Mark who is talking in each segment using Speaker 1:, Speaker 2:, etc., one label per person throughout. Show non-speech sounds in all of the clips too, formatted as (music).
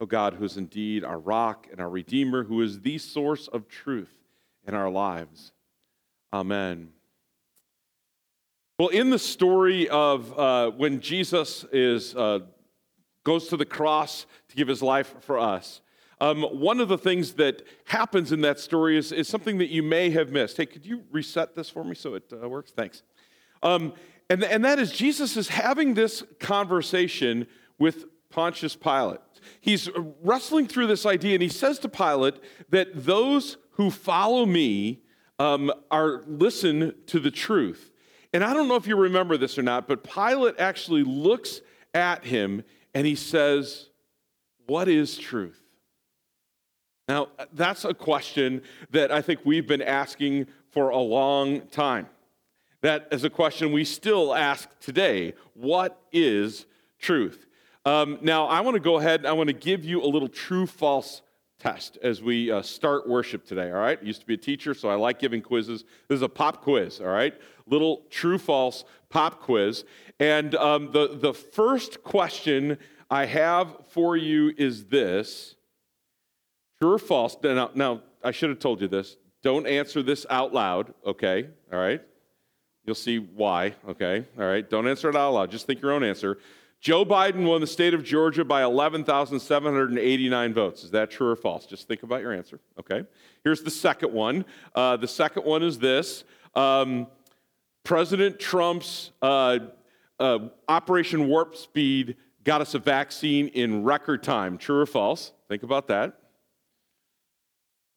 Speaker 1: O God, who is indeed our rock and our Redeemer, who is the source of truth in our lives. Amen. Well, in the story of uh, when Jesus is, uh, goes to the cross to give his life for us, um, one of the things that happens in that story is, is something that you may have missed. Hey, could you reset this for me so it uh, works? Thanks. Um, and, and that is, Jesus is having this conversation with Pontius Pilate. He's wrestling through this idea, and he says to Pilate that those who follow me um, are listen to the truth. And I don't know if you remember this or not, but Pilate actually looks at him and he says, What is truth? Now, that's a question that I think we've been asking for a long time. That is a question we still ask today. What is truth? Um, now, I want to go ahead and I want to give you a little true false test as we uh, start worship today, all right? I used to be a teacher, so I like giving quizzes. This is a pop quiz, all right? Little true false pop quiz. And um, the, the first question I have for you is this True or false? Now, now, I should have told you this. Don't answer this out loud, okay? All right? You'll see why, okay? All right? Don't answer it out loud. Just think your own answer. Joe Biden won the state of Georgia by 11,789 votes. Is that true or false? Just think about your answer, okay? Here's the second one. Uh, the second one is this um, President Trump's uh, uh, Operation Warp Speed got us a vaccine in record time. True or false? Think about that.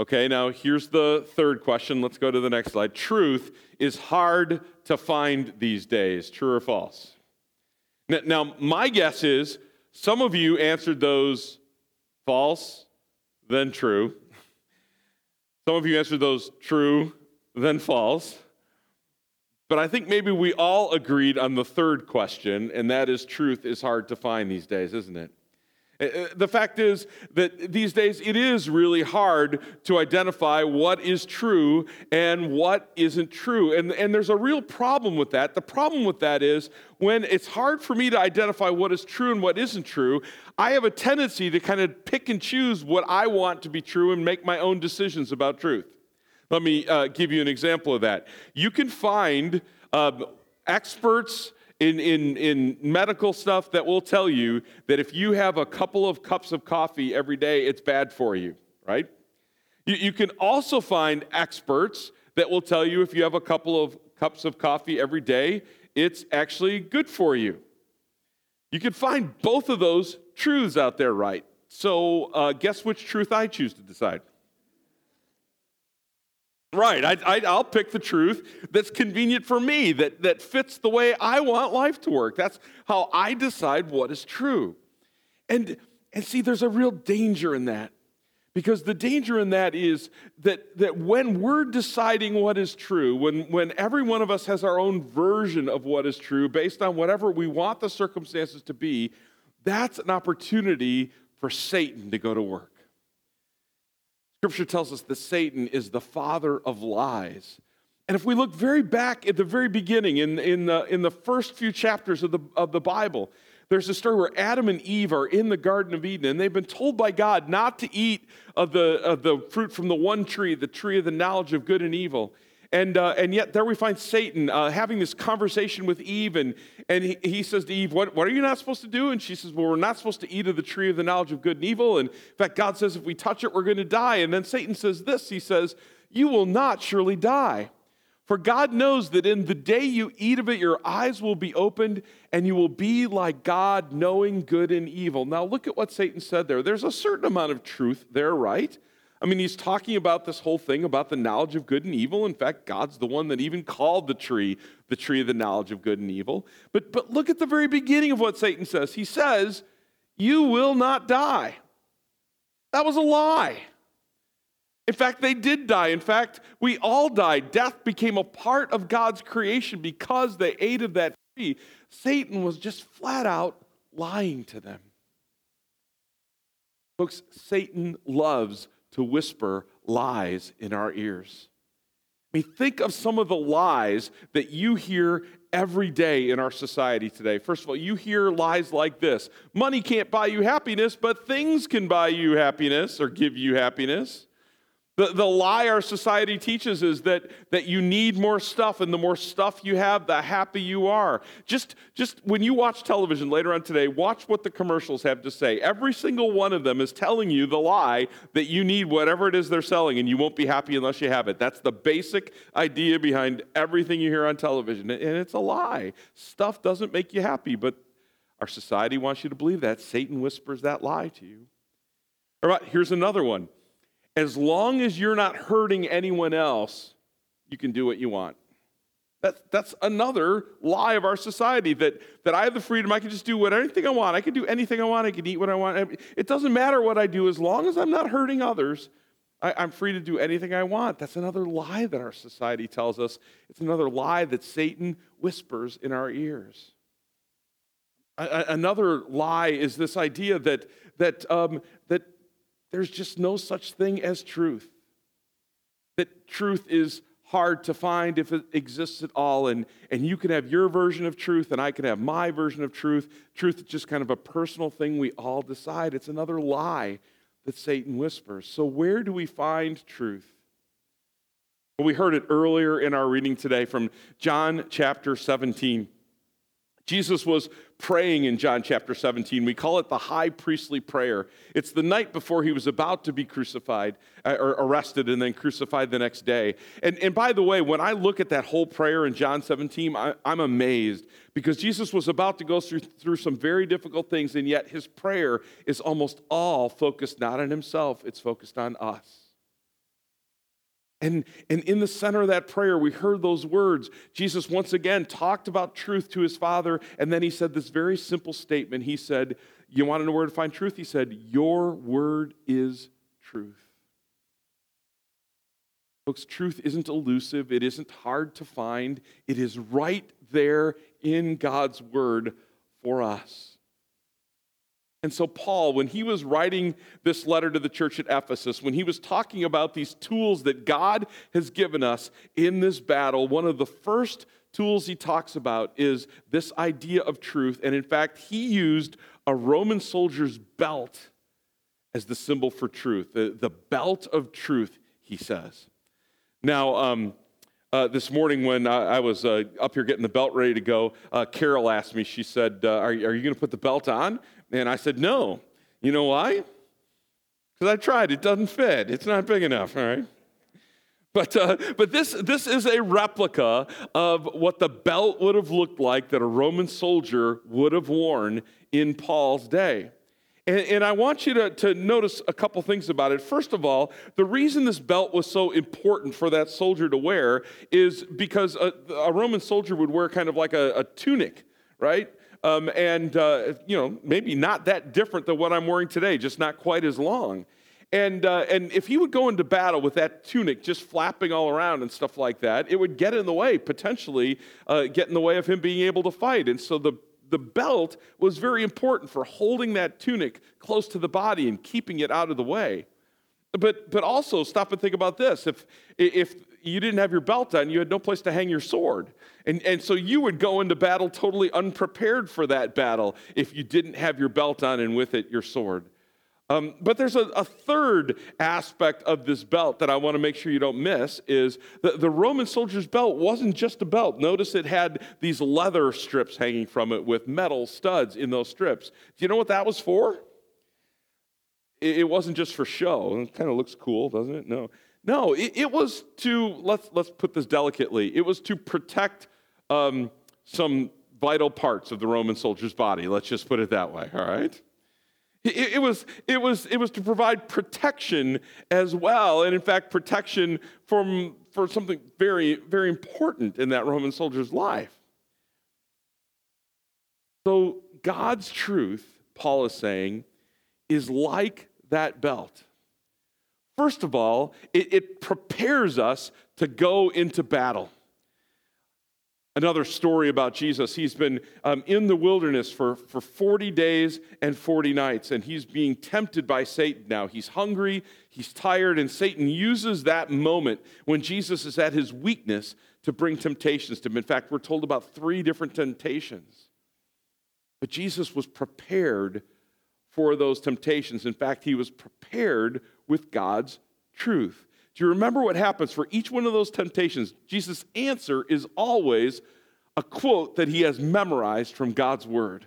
Speaker 1: Okay, now here's the third question. Let's go to the next slide. Truth is hard to find these days. True or false? Now, my guess is some of you answered those false, then true. Some of you answered those true, then false. But I think maybe we all agreed on the third question, and that is truth is hard to find these days, isn't it? Uh, uh, the fact is that these days it is really hard to identify what is true and what isn't true. And, and there's a real problem with that. The problem with that is when it's hard for me to identify what is true and what isn't true, I have a tendency to kind of pick and choose what I want to be true and make my own decisions about truth. Let me uh, give you an example of that. You can find uh, experts in, in, in medical stuff that will tell you that if you have a couple of cups of coffee every day, it's bad for you, right? You, you can also find experts that will tell you if you have a couple of cups of coffee every day, it's actually good for you. You can find both of those truths out there, right? So, uh, guess which truth I choose to decide? Right. I, will pick the truth that's convenient for me, that, that fits the way I want life to work. That's how I decide what is true. And, and see, there's a real danger in that. Because the danger in that is that, that when we're deciding what is true, when, when every one of us has our own version of what is true based on whatever we want the circumstances to be, that's an opportunity for Satan to go to work. Scripture tells us that Satan is the father of lies. And if we look very back at the very beginning, in, in, the, in the first few chapters of the, of the Bible, there's a story where Adam and Eve are in the Garden of Eden, and they've been told by God not to eat of the, of the fruit from the one tree, the tree of the knowledge of good and evil. And, uh, and yet, there we find Satan uh, having this conversation with Eve, and, and he, he says to Eve, what, what are you not supposed to do? And she says, Well, we're not supposed to eat of the tree of the knowledge of good and evil. And in fact, God says, If we touch it, we're going to die. And then Satan says this He says, You will not surely die. For God knows that in the day you eat of it, your eyes will be opened, and you will be like God, knowing good and evil. Now, look at what Satan said there. There's a certain amount of truth there, right? I mean, he's talking about this whole thing about the knowledge of good and evil. In fact, God's the one that even called the tree the tree of the knowledge of good and evil. But, but look at the very beginning of what Satan says. He says, You will not die. That was a lie. In fact, they did die. In fact, we all died. Death became a part of God's creation because they ate of that tree. Satan was just flat out lying to them. Folks, Satan loves to whisper lies in our ears. I mean, think of some of the lies that you hear every day in our society today. First of all, you hear lies like this money can't buy you happiness, but things can buy you happiness or give you happiness. The, the lie our society teaches is that, that you need more stuff, and the more stuff you have, the happy you are. Just, just when you watch television later on today, watch what the commercials have to say. Every single one of them is telling you the lie that you need whatever it is they're selling, and you won't be happy unless you have it. That's the basic idea behind everything you hear on television, and it's a lie. Stuff doesn't make you happy, but our society wants you to believe that. Satan whispers that lie to you. All right, uh, here's another one as long as you're not hurting anyone else, you can do what you want. That, that's another lie of our society that, that I have the freedom, I can just do what anything I want. I can do anything I want, I can eat what I want. It doesn't matter what I do, as long as I'm not hurting others, I, I'm free to do anything I want. That's another lie that our society tells us. It's another lie that Satan whispers in our ears. Another lie is this idea that, that, um, that there's just no such thing as truth. That truth is hard to find if it exists at all. And, and you can have your version of truth, and I can have my version of truth. Truth is just kind of a personal thing we all decide. It's another lie that Satan whispers. So, where do we find truth? We heard it earlier in our reading today from John chapter 17. Jesus was praying in John chapter 17. We call it the high priestly prayer. It's the night before he was about to be crucified uh, or arrested and then crucified the next day. And, and by the way, when I look at that whole prayer in John 17, I, am amazed because Jesus was about to go through, through some very difficult things, and yet his prayer is almost all focused not on himself, it's focused on us. And, and in the center of that prayer, we heard those words. Jesus once again talked about truth to his Father, and then he said this very simple statement. He said, You want to know where to find truth? He said, Your word is truth. Folks, truth isn't elusive, it isn't hard to find, it is right there in God's word for us. And so, Paul, when he was writing this letter to the church at Ephesus, when he was talking about these tools that God has given us in this battle, one of the first tools he talks about is this idea of truth. And in fact, he used a Roman soldier's belt as the symbol for truth, the, the belt of truth, he says. Now, um, uh, this morning when I, I was uh, up here getting the belt ready to go, uh, Carol asked me, she said, uh, Are, are you going to put the belt on? And I said, No. You know why? Because I tried. It doesn't fit. It's not big enough, all right? But, uh, but this, this is a replica of what the belt would have looked like that a Roman soldier would have worn in Paul's day. And, and, I want you to, to notice a couple things about it. First of all, the reason this belt was so important for that soldier to wear is because a, a Roman soldier would wear kind of like a, a tunic, right? Um, and uh, you know maybe not that different than what I'm wearing today, just not quite as long. And, uh, and if he would go into battle with that tunic just flapping all around and stuff like that, it would get in the way, potentially uh, get in the way of him being able to fight. And so the, the belt was very important for holding that tunic close to the body and keeping it out of the way. But, but also, stop and think about this. If, if you didn't have your belt on, you had no place to hang your sword. And, and so you would go into battle totally unprepared for that battle if you didn't have your belt on and with it your sword. Um, but there's a, a, third aspect of this belt that I want to make sure you don't miss is that the Roman soldier's belt wasn't just a belt. Notice it had these leather strips hanging from it with metal studs in those strips. Do you know what that was for? it wasn't just for show. It kind of looks cool, doesn't it? No. No, it, it was to, let's, let's put this delicately, it was to protect um, some vital parts of the Roman soldier's body. Let's just put it that way, all right? It, it, was, it, was, it was to provide protection as well, and in fact, protection from, for something very, very important in that Roman soldier's life. So, God's truth, Paul is saying, is like that belt. First of all, it, it prepares us to go into battle. Another story about Jesus. He's been um, in the wilderness for, for 40 days and 40 nights, and he's being tempted by Satan now. He's hungry, he's tired, and Satan uses that moment when Jesus is at his weakness to bring temptations to him. In fact, we're told about three different temptations. But Jesus was prepared for those temptations. In fact, he was prepared with God's truth. Do you remember what happens for each one of those temptations? Jesus' answer is always a quote that he has memorized from God's word.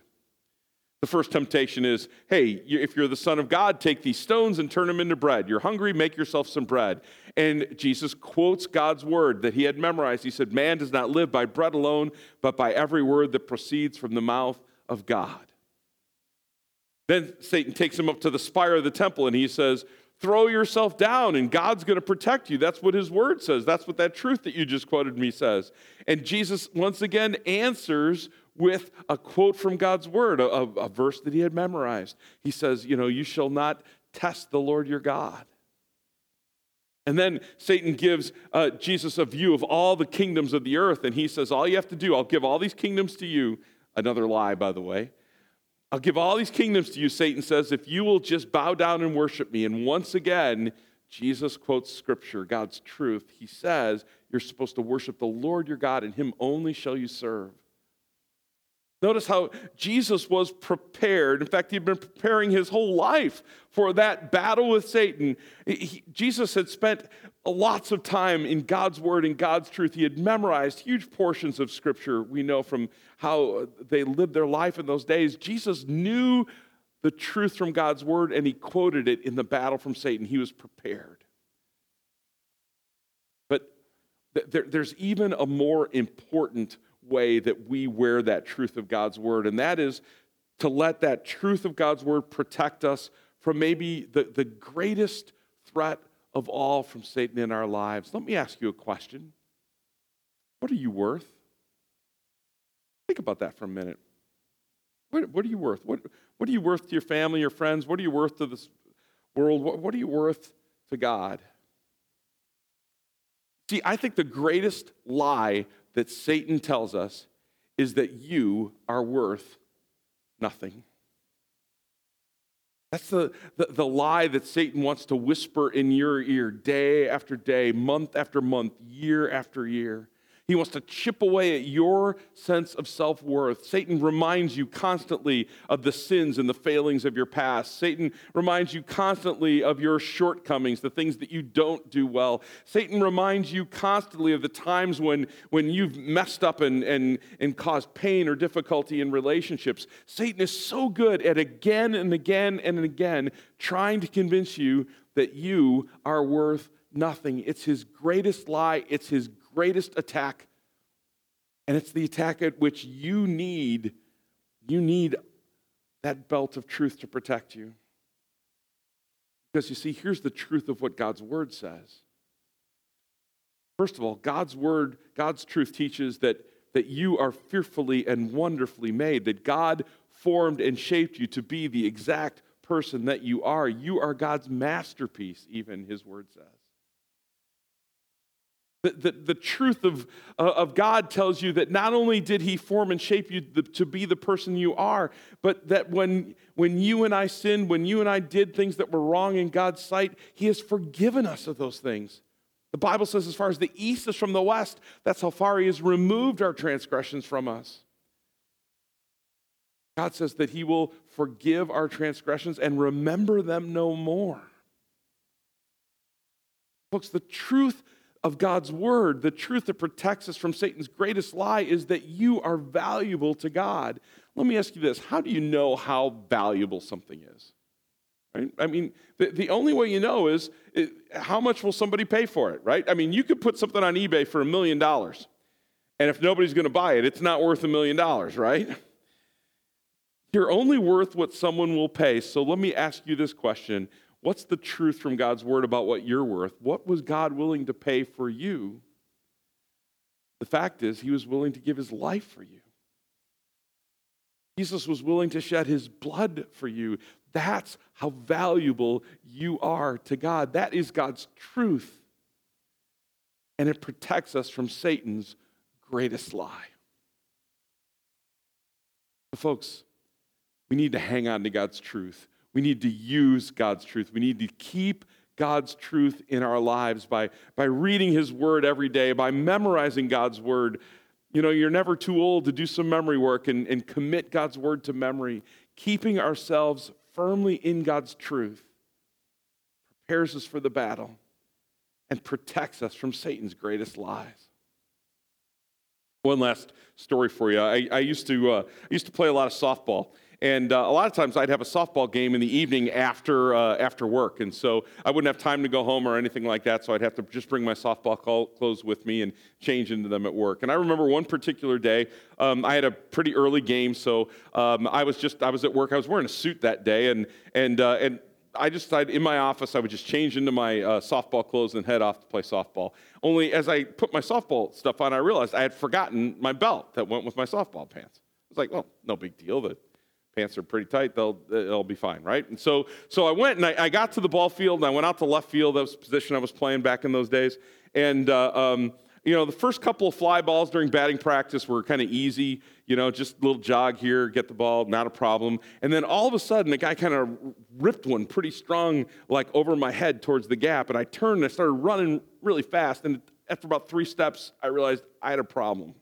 Speaker 1: The first temptation is, hey, if you're the Son of God, take these stones and turn them into bread. You're hungry, make yourself some bread. And Jesus quotes God's word that he had memorized. He said, Man does not live by bread alone, but by every word that proceeds from the mouth of God. Then Satan takes him up to the spire of the temple and he says, Throw yourself down and God's going to protect you. That's what his word says. That's what that truth that you just quoted me says. And Jesus once again answers with a quote from God's word, a, a, verse that he had memorized. He says, You know, you shall not test the Lord your God. And then Satan gives uh, Jesus a view of all the kingdoms of the earth. And he says, All you have to do, I'll give all these kingdoms to you. Another lie, by the way. I'll give all these kingdoms to you, Satan says, if you will just bow down and worship me. And once again, Jesus quotes scripture, God's truth. He says, You're supposed to worship the Lord your God, and him only shall you serve. Notice how Jesus was prepared. In fact, he'd been preparing his whole life for that battle with Satan. He, Jesus had spent lots of time in God's word and God's truth. He had memorized huge portions of scripture. We know from how they lived their life in those days. Jesus knew the truth from God's word and he quoted it in the battle from Satan. He was prepared. But there, there's even a more important way that we wear that truth of God's word, and that is to let that truth of God's word protect us from maybe the, the greatest threat of all from Satan in our lives. Let me ask you a question What are you worth? Think about that for a minute. What, what are you worth? What, what are you worth to your family, your friends? What are you worth to this world? What, what are you worth to God? See, I think the greatest lie that Satan tells us is that you are worth nothing. That's the, the, the, lie that Satan wants to whisper in your ear day after day, month after month, year after year. He wants to chip away at your sense of self worth. Satan reminds you constantly of the sins and the failings of your past. Satan reminds you constantly of your shortcomings, the things that you don't do well. Satan reminds you constantly of the times when, when you've messed up and, and, and caused pain or difficulty in relationships. Satan is so good at again and again and again trying to convince you that you are worth nothing. It's his greatest lie, it's his greatest attack. And it's the attack at which you need, you need that belt of truth to protect you. Because you see, here's the truth of what God's word says. First of all, God's word, God's truth teaches that, that you are fearfully and wonderfully made, that God formed and shaped you to be the exact person that you are. You are God's masterpiece, even his word says. The, the, the, truth of, uh, of God tells you that not only did He form and shape you the, to be the person you are, but that when, when you and I sinned, when you and I did things that were wrong in God's sight, He has forgiven us of those things. The Bible says, as far as the east is from the west, that's how far He has removed our transgressions from us. God says that He will forgive our transgressions and remember them no more. Folks, the truth of God's word, the truth that protects us from Satan's greatest lie is that you are valuable to God. Let me ask you this how do you know how valuable something is? Right? I mean, the, the only way you know is it, how much will somebody pay for it, right? I mean, you could put something on eBay for a million dollars, and if nobody's going to buy it, it's not worth a million dollars, right? You're only worth what someone will pay. So let me ask you this question What's the truth from God's word about what you're worth? What was God willing to pay for you? The fact is, he was willing to give his life for you. Jesus was willing to shed his blood for you. That's how valuable you are to God. That is God's truth. And it protects us from Satan's greatest lie. But folks, we need to hang on to God's truth. We need to use God's truth. We need to keep God's truth in our lives by, by reading His Word every day, by memorizing God's Word. You know, you're never too old to do some memory work and, and commit God's Word to memory. Keeping ourselves firmly in God's truth prepares us for the battle and protects us from Satan's greatest lies. One last story for you. I, I used to uh, I used to play a lot of softball, and uh, a lot of times I'd have a softball game in the evening after uh, after work, and so I wouldn't have time to go home or anything like that. So I'd have to just bring my softball clothes with me and change into them at work. And I remember one particular day, um, I had a pretty early game, so um, I was just I was at work. I was wearing a suit that day, and and uh, and I just decided in my office I would just change into my uh, softball clothes and head off to play softball. Only as I put my softball stuff on, I realized I had forgotten my belt that went with my softball pants. I was like, well, no big deal. The pants are pretty tight. They'll it'll be fine, right? And so so I went and I, I, got to the ball field and I went out to left field. That was the position I was playing back in those days. And uh, um, you know, the first couple of fly balls during batting practice were kind of easy, you know, just a little jog here, get the ball, not a problem. And then all of a sudden, the guy kind of ripped one pretty strong, like over my head towards the gap. And I turned and I started running really fast. And after about three steps, I realized I had a problem.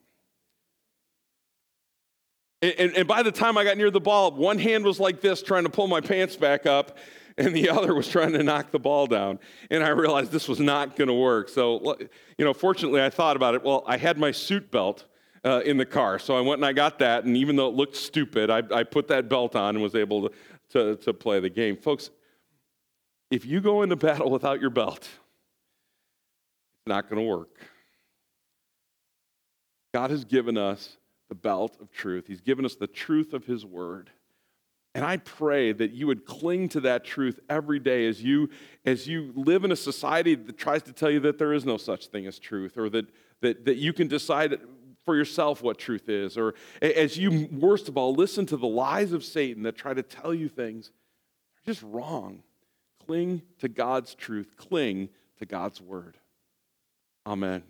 Speaker 1: And, and, and by the time I got near the ball, one hand was like this, trying to pull my pants back up and the (laughs) other was trying to knock the ball down. And I realized this was not going to work. So, you know, fortunately, I thought about it. Well, I had my suit belt uh, in the car, so I went and I got that. And even though it looked stupid, I, I put that belt on and was able to, to, to play the game. Folks, if you go into battle without your belt, it's not going to work. God has given us the belt of truth. He's given us the truth of His word. And I pray that you would cling to that truth every day as you, as you live in a society that tries to tell you that there is no such thing as truth, or that, that, that you can decide for yourself what truth is, or as you, worst of all, listen to the lies of Satan that try to tell you things are just wrong. Cling to God's truth, cling to God's word. Amen.